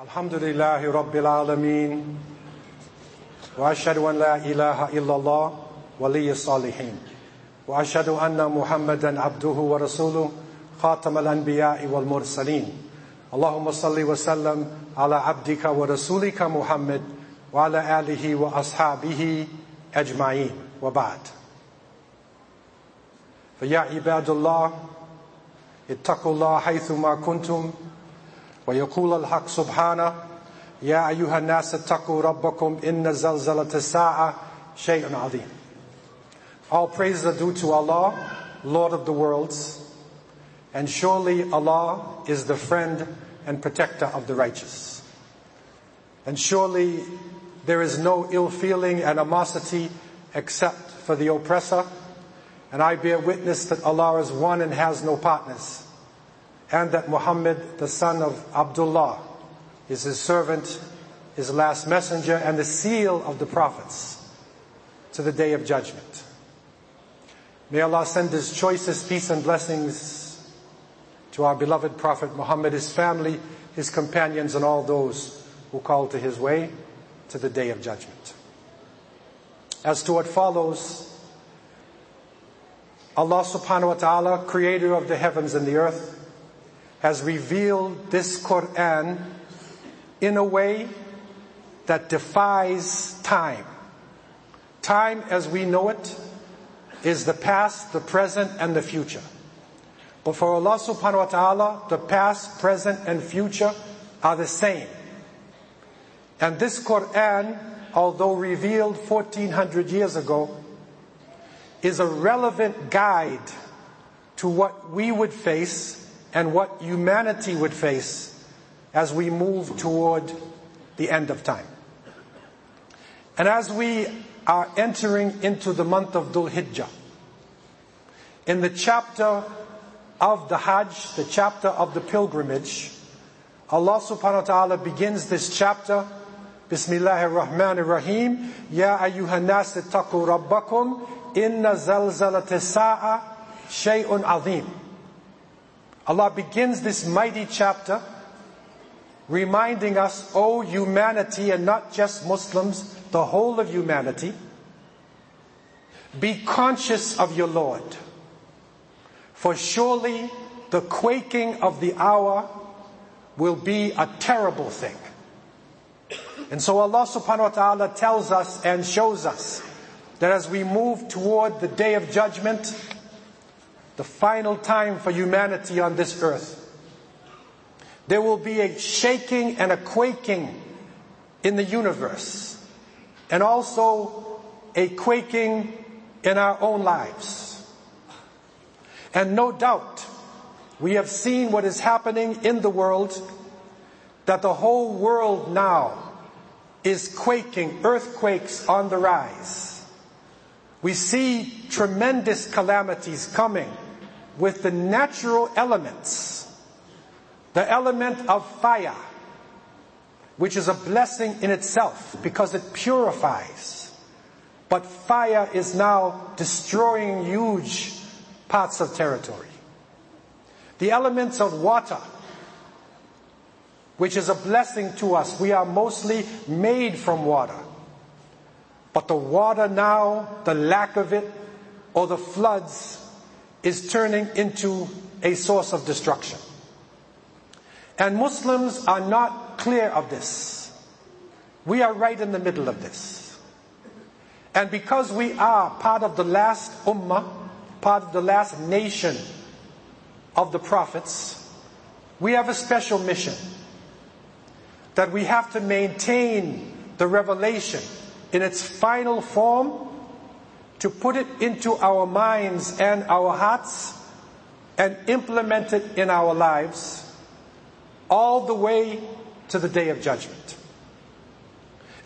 الحمد لله رب العالمين وأشهد أن لا إله إلا الله ولي الصالحين وأشهد أن محمدا عبده ورسوله خاتم الأنبياء والمرسلين. اللهم صل وسلم على عبدك ورسولك محمد وعلى آله وأصحابه أجمعين. وبعد. فيا عباد الله اتقوا الله حيثما كنتم ويقول الحق سبحانه يا أيها الناس اتقوا ربكم إن زلزلة الساعة شيء عظيم All praise are due to Allah, Lord of the worlds, and surely Allah is the friend and protector of the righteous. And surely there is no ill feeling, animosity except for the oppressor, and I bear witness that Allah is one and has no partners and that Muhammad, the son of Abdullah, is his servant, his last messenger, and the seal of the prophets to the day of judgment. May Allah send his choicest peace and blessings to our beloved Prophet Muhammad, his family, his companions, and all those who call to his way to the day of judgment. As to what follows, Allah subhanahu wa ta'ala, creator of the heavens and the earth, has revealed this Quran in a way that defies time. Time as we know it is the past, the present, and the future. But for Allah subhanahu wa ta'ala, the past, present, and future are the same. And this Quran, although revealed 1400 years ago, is a relevant guide to what we would face and what humanity would face as we move toward the end of time. And as we are entering into the month of Dhul Hijjah, in the chapter of the Hajj, the chapter of the pilgrimage, Allah subhanahu wa ta'ala begins this chapter, Bismillahir Rahmanir Rahim, Ya ayyuhan nas ittaqu rabbakum, inna zalzalata sa'a shay'un azim. Allah begins this mighty chapter reminding us, oh humanity, and not just Muslims, the whole of humanity, be conscious of your Lord. For surely the quaking of the hour will be a terrible thing. And so Allah subhanahu wa ta'ala tells us and shows us that as we move toward the day of judgment, the final time for humanity on this earth. There will be a shaking and a quaking in the universe, and also a quaking in our own lives. And no doubt, we have seen what is happening in the world, that the whole world now is quaking, earthquakes on the rise. We see tremendous calamities coming with the natural elements. The element of fire, which is a blessing in itself because it purifies. But fire is now destroying huge parts of territory. The elements of water, which is a blessing to us. We are mostly made from water. But the water now, the lack of it, or the floods is turning into a source of destruction. And Muslims are not clear of this. We are right in the middle of this. And because we are part of the last ummah, part of the last nation of the prophets, we have a special mission that we have to maintain the revelation in its final form to put it into our minds and our hearts and implement it in our lives all the way to the day of judgment.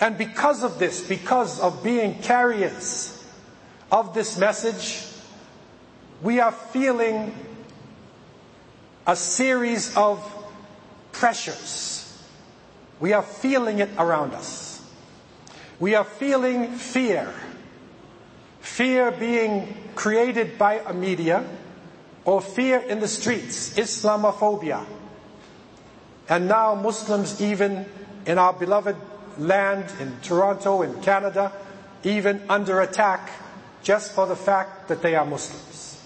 And because of this, because of being carriers of this message, we are feeling a series of pressures. We are feeling it around us. We are feeling fear. Fear being created by a media or fear in the streets, Islamophobia. And now Muslims even in our beloved land in Toronto, in Canada, even under attack just for the fact that they are Muslims.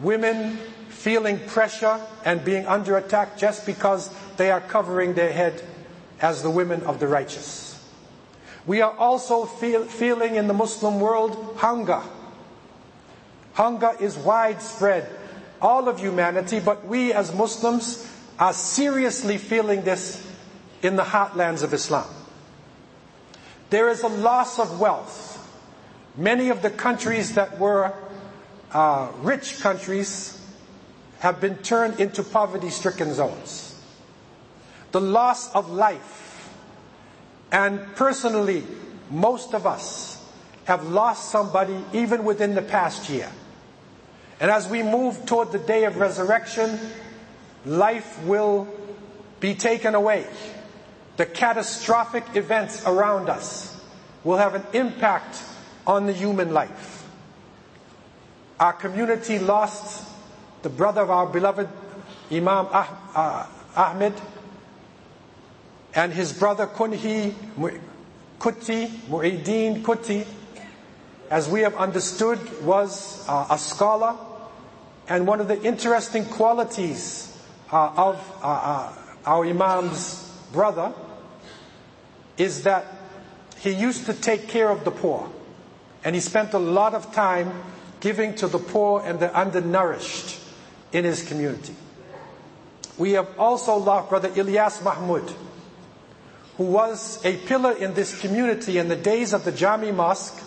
Women feeling pressure and being under attack just because they are covering their head as the women of the righteous. We are also feel, feeling in the Muslim world hunger. Hunger is widespread, all of humanity, but we as Muslims are seriously feeling this in the heartlands of Islam. There is a loss of wealth. Many of the countries that were uh, rich countries have been turned into poverty stricken zones. The loss of life. And personally, most of us have lost somebody even within the past year. And as we move toward the day of resurrection, life will be taken away. The catastrophic events around us will have an impact on the human life. Our community lost the brother of our beloved Imam Ahmed and his brother Kunhi Kuti, Mu'eddin Kuti, as we have understood, was uh, a scholar. And one of the interesting qualities uh, of uh, uh, our Imam's brother is that he used to take care of the poor. And he spent a lot of time giving to the poor and the undernourished in his community. We have also lost Brother Ilyas Mahmoud, who was a pillar in this community in the days of the Jami Mosque.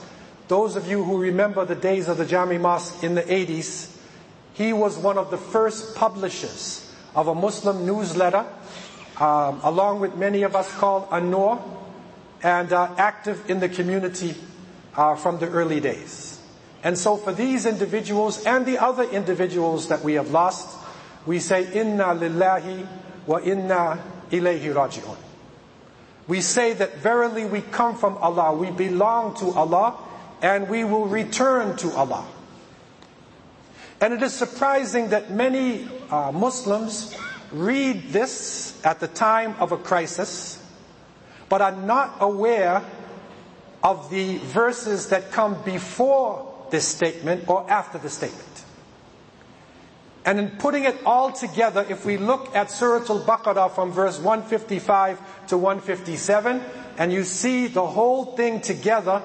Those of you who remember the days of the Jami Mosque in the 80s, he was one of the first publishers of a Muslim newsletter, um, along with many of us called An-Nur, and uh, active in the community uh, from the early days. And so for these individuals and the other individuals that we have lost, we say, Inna lillahi wa inna ilayhi raji'un. We say that verily we come from Allah, we belong to Allah, and we will return to Allah. And it is surprising that many uh, Muslims read this at the time of a crisis, but are not aware of the verses that come before this statement or after the statement. And in putting it all together, if we look at Surah Al-Baqarah from verse 155 to 157, and you see the whole thing together,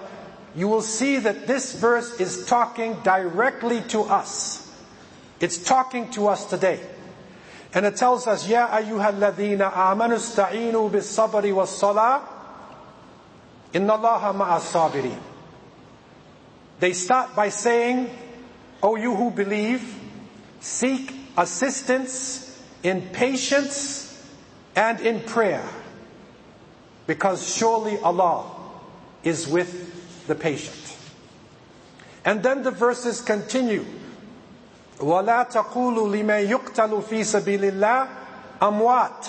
you will see that this verse is talking directly to us. It's talking to us today. And it tells us, Ya ayyuhalladhina amanu sta'inu bis sabri was salah. Inna allaha ma'as. They start by saying, O you who believe, seek assistance in patience and in prayer. Because surely Allah is with the patient. And then the verses continue. ولا تقولوا لمن يقتل في سبيل الله أموات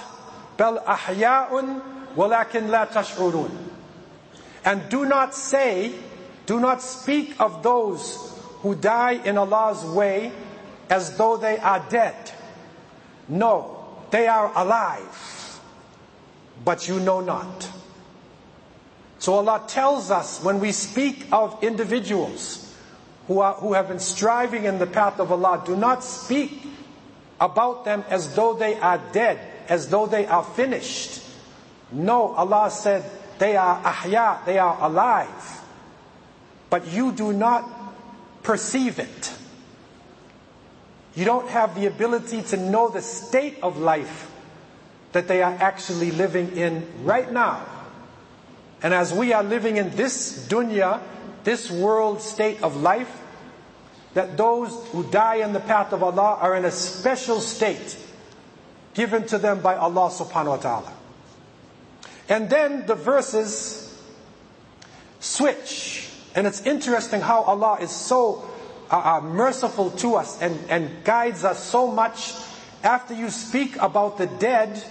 بل أحياء ولكن لا تشعرون And do not say, do not speak of those who die in Allah's way as though they are dead. No, they are alive, but you know not. So Allah tells us when we speak of individuals who, are, who have been striving in the path of Allah, do not speak about them as though they are dead, as though they are finished. No, Allah said they are ahya, they are alive. But you do not perceive it. You don't have the ability to know the state of life that they are actually living in right now. And as we are living in this dunya, this world state of life, that those who die in the path of Allah are in a special state given to them by Allah subhanahu wa ta'ala. And then the verses switch. And it's interesting how Allah is so uh, uh, merciful to us and, and guides us so much. After you speak about the dead,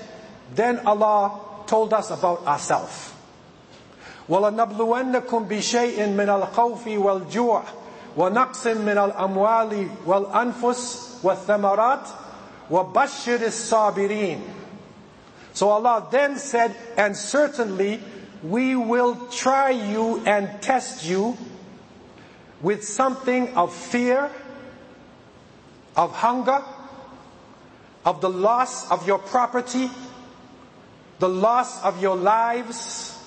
then Allah told us about ourselves. وَلَنَبْلُوَنَّكُمْ بِشَيْءٍ مِّنَ الْخَوْفِ وَالْجُوعِ وَنَقْصٍ مِّنَ الْأَمْوَالِ وَالْأَنفُسِ وَالثَّمَرَاتِ وَبَشِّرِ الصَّابِرِينَ So Allah then said, and certainly we will try you and test you with something of fear, of hunger, of the loss of your property, the loss of your lives,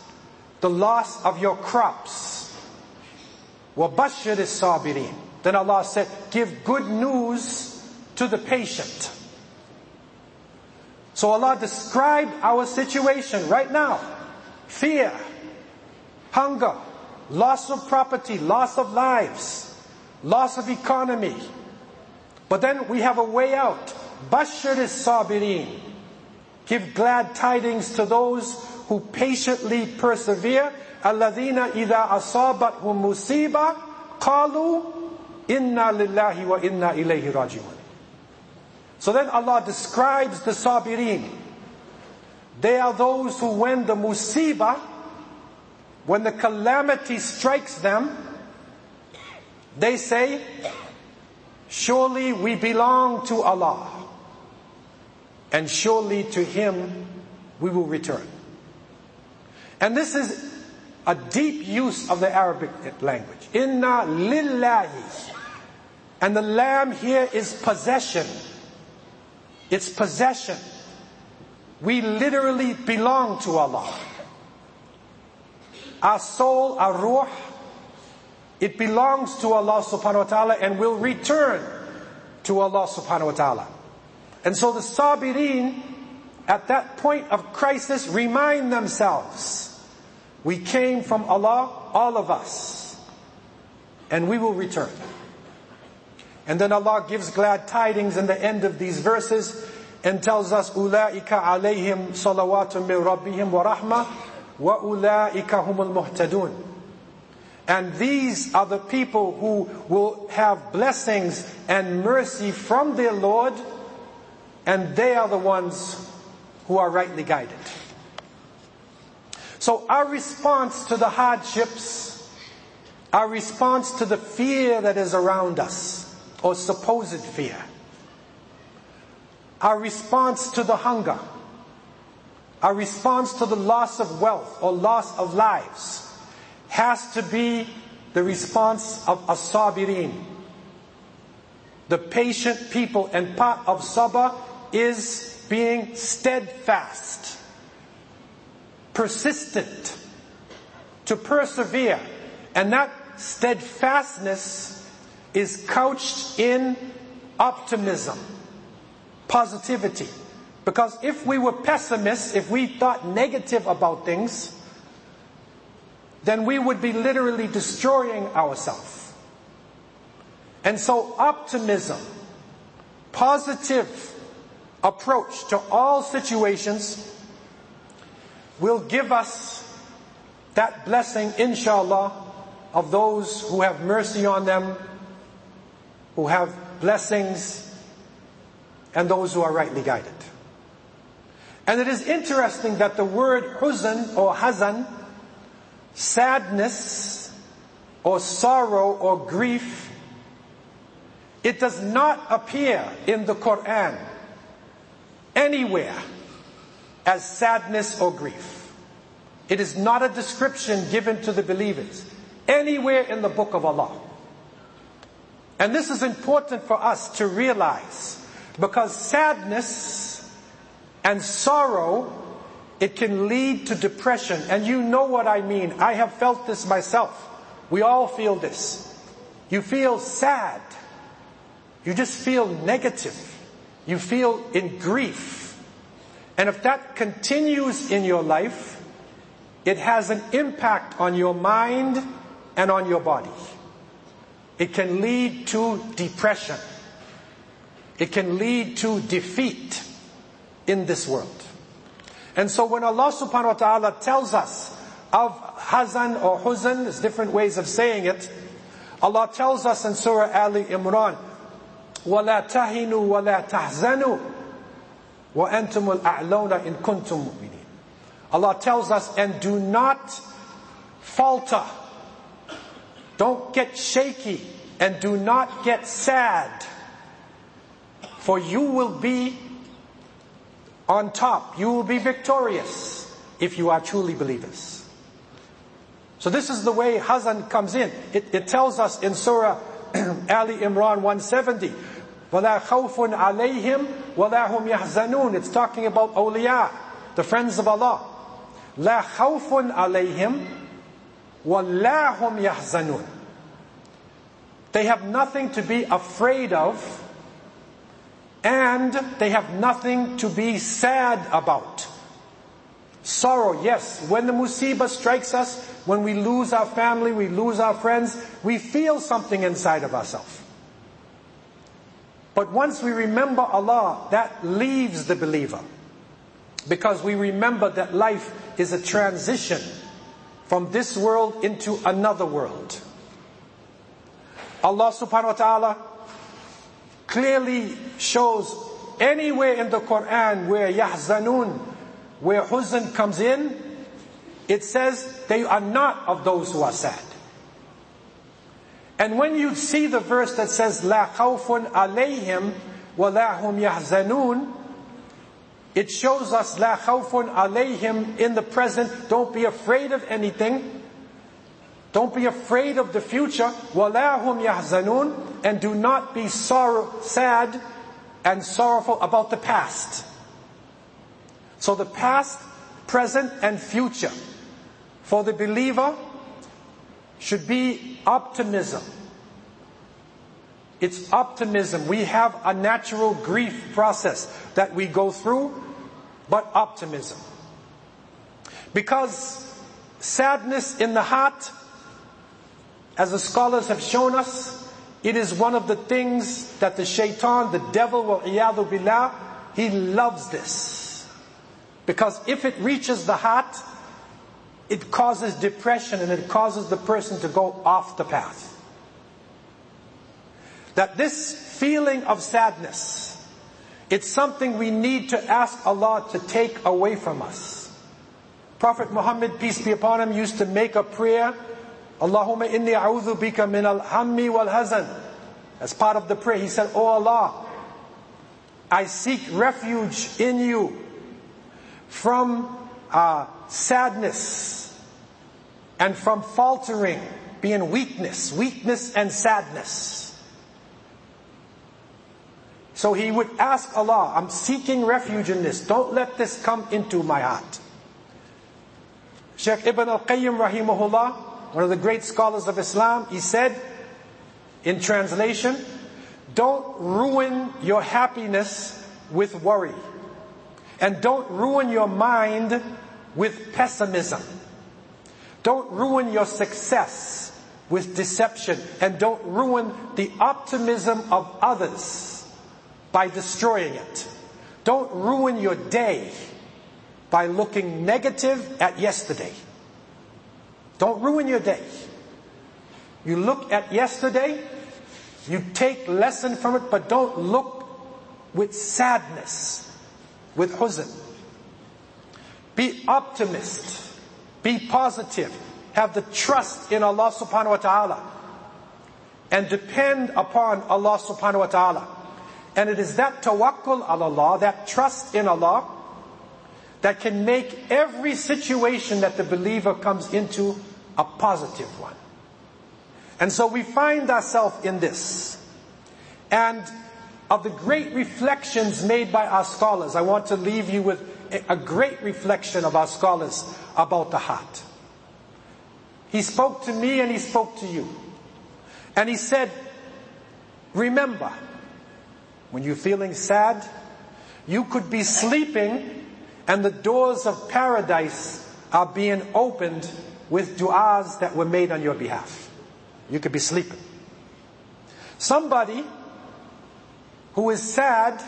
the loss of your crops. وَبَشِّرِ الصَّابِرِينَ Then Allah said, give good news to the patient. So Allah described our situation right now. Fear, hunger, loss of property, loss of lives, loss of economy. But then we have a way out. Bashir is sabirin. Give glad tidings to those who patiently persevere. Alladhina ida asabathum musiba qalu inna lillahi wa inna ilayhi rajiun. So then Allah describes the sabirin. They are those who when the musiba, when the calamity strikes them, they say, surely we belong to Allah. And surely to Him we will return. And this is a deep use of the Arabic language. Inna lillahi. And the lamb here is possession. It's possession. We literally belong to Allah. Our soul, our ruh, it belongs to Allah subhanahu wa ta'ala and will return to Allah subhanahu wa ta'ala. And so the sabirin at that point of crisis remind themselves, we came from Allah, all of us, and we will return. And then Allah gives glad tidings in the end of these verses and tells us, أُولَٰئِكَ عَلَيْهِمْ صَلَوَاتٌ مِّن رَبِّهِمْ وَرَحْمَةٌ وَأُولَٰئِكَ هُمُ الْمُهْتَدُونَ And these are the people who will have blessings and mercy from their Lord, and they are the ones who are rightly guided. So our response to the hardships, our response to the fear that is around us, or supposed fear. Our response to the hunger, our response to the loss of wealth or loss of lives has to be the response of asabirin. The patient people and part of sabr is being steadfast, persistent, to persevere. And that steadfastness is couched in optimism, positivity. Because if we were pessimists, if we thought negative about things, then we would be literally destroying ourselves. And so optimism, positive approach to all situations will give us that blessing, inshallah, of those who have mercy on them who have blessings and those who are rightly guided. And it is interesting that the word huzn or hazan, sadness or sorrow or grief, it does not appear in the Quran anywhere as sadness or grief. It is not a description given to the believers anywhere in the book of Allah. And this is important for us to realize because sadness and sorrow, it can lead to depression. And you know what I mean. I have felt this myself. We all feel this. You feel sad. You just feel negative. You feel in grief. And if that continues in your life, it has an impact on your mind and on your body. It can lead to depression. It can lead to defeat in this world. And so when Allah subhanahu wa ta'ala tells us of hazan or huzn, there's different ways of saying it. Allah tells us in Surah Ali Imran, وَلَا تَهِنُوا وَلَا تَحْزَنُوا وَأَنْتُمُ الْأَعْلَوْنَ إِن كُنْتُم مُؤْمِنِينَ Allah tells us, and do not falter don't get shaky and do not get sad, for you will be on top. You will be victorious if you are truly believers. So this is the way Hazan comes in. It, it tells us in Surah Ali Imran 170, وَلَا خَوْفٌ عَلَيْهِمْ وَلَا هُمْ يَحْزَنُونَ It's talking about awliya, the friends of Allah. لَا خَوْفٌ عَلَيْهِمْ وَلَا هُمْ يَحْزَنُونَ They have nothing to be afraid of and they have nothing to be sad about. Sorrow, yes. When the musibah strikes us, when we lose our family, we lose our friends, we feel something inside of ourselves. But once we remember Allah, that leaves the believer. Because we remember that life is a transition from this world into another world. Allah subhanahu wa ta'ala clearly shows anywhere in the Quran where yahzanun, where huzn comes in, it says they are not of those who are sad. And when you see the verse that says la khawfun alayhim wa la hum yahzanun, it shows us la khawfun alayhim in the present. Don't be afraid of anything. Don't be afraid of the future. And do not be sorrow, sad and sorrowful about the past. So the past, present, and future for the believer should be optimism. It's optimism. We have a natural grief process that we go through, but optimism. Because sadness in the heart, as the scholars have shown us, it is one of the things that the shaitan, the devil, will iyadu billah, he loves this. Because if it reaches the heart, it causes depression and it causes the person to go off the path. That this feeling of sadness, it's something we need to ask Allah to take away from us. Prophet Muhammad, peace be upon him, used to make a prayer, Allahumma inni a'udhu bika min al-hammi wal-hazan. As part of the prayer, he said, Oh Allah, I seek refuge in you from uh, sadness and from faltering, being weakness, weakness and sadness. So he would ask Allah, I'm seeking refuge in this. Don't let this come into my heart. Sheikh Ibn al-Qayyim rahimahullah, one of the great scholars of Islam, he said, in translation, don't ruin your happiness with worry. And don't ruin your mind with pessimism. Don't ruin your success with deception. And don't ruin the optimism of others by destroying it. Don't ruin your day by looking negative at yesterday. Don't ruin your day. You look at yesterday, you take lesson from it, but don't look with sadness, with huzn. Be optimist. Be positive. Have the trust in Allah subhanahu wa ta'ala. And depend upon Allah subhanahu wa ta'ala. And it is that tawakkul Allah, that trust in Allah, that can make every situation that the believer comes into a positive one. And so we find ourselves in this. And of the great reflections made by our scholars, I want to leave you with a great reflection of our scholars about the heart. He spoke to me and he spoke to you. And he said, remember, when you're feeling sad, you could be sleeping and the doors of paradise are being opened with du'as that were made on your behalf. You could be sleeping. Somebody who is sad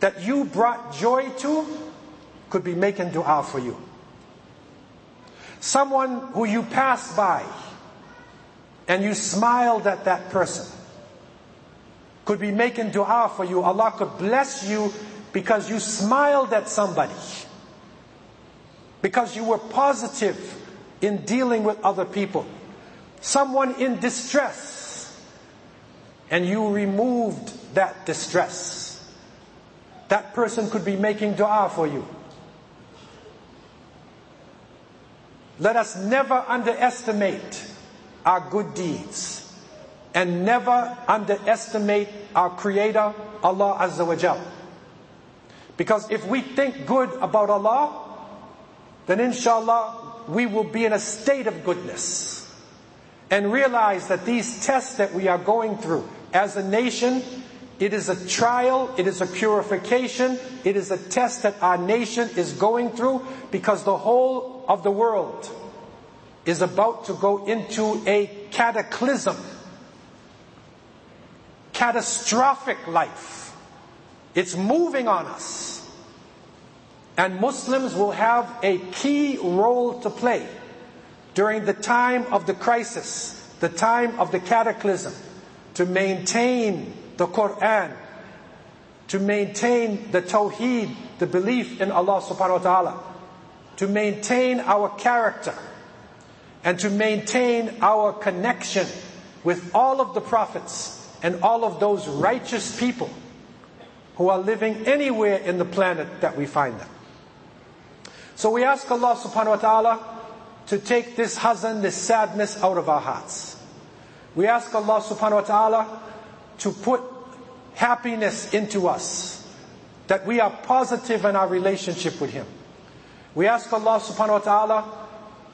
that you brought joy to could be making dua for you. Someone who you passed by and you smiled at that person could be making dua for you. Allah could bless you because you smiled at somebody. Because you were positive in dealing with other people. Someone in distress and you removed that distress that person could be making dua for you. Let us never underestimate our good deeds and never underestimate our creator, Allah Azza wa Jal. Because if we think good about Allah, then inshallah we will be in a state of goodness. And realize that these tests that we are going through as a nation, it is a trial, it is a purification, it is a test that our nation is going through because the whole of the world is about to go into a cataclysm catastrophic life. It's moving on us. And Muslims will have a key role to play during the time of the crisis, the time of the cataclysm, to maintain the Quran, to maintain the Tawheed, the belief in Allah subhanahu wa ta'ala, to maintain our character, and to maintain our connection with all of the prophets and all of those righteous people who are living anywhere in the planet that we find them. So we ask Allah subhanahu wa ta'ala to take this hazan, this sadness out of our hearts. We ask Allah subhanahu wa ta'ala to put happiness into us, that we are positive in our relationship with Him. We ask Allah subhanahu wa ta'ala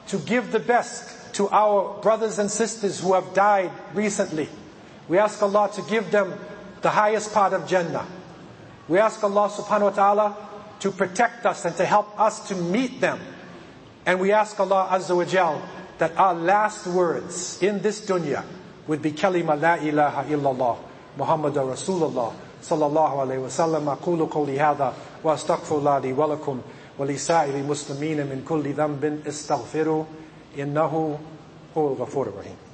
to give the best to our brothers and sisters who have died recently we ask Allah to give them the highest part of Jannah. We ask Allah subhanahu wa ta'ala to protect us and to help us to meet them. And we ask Allah Azza wa Jal that our last words in this dunya would be kalima la ilaha illallah Muhammad Rasulullah sallallahu alayhi wa sallam aqulu qawli hadha wa astaghfirullah li wa lakum wa li sa'iri muslimina min kulli dhanbin istaghfiru innahu huwal ghafurur rahim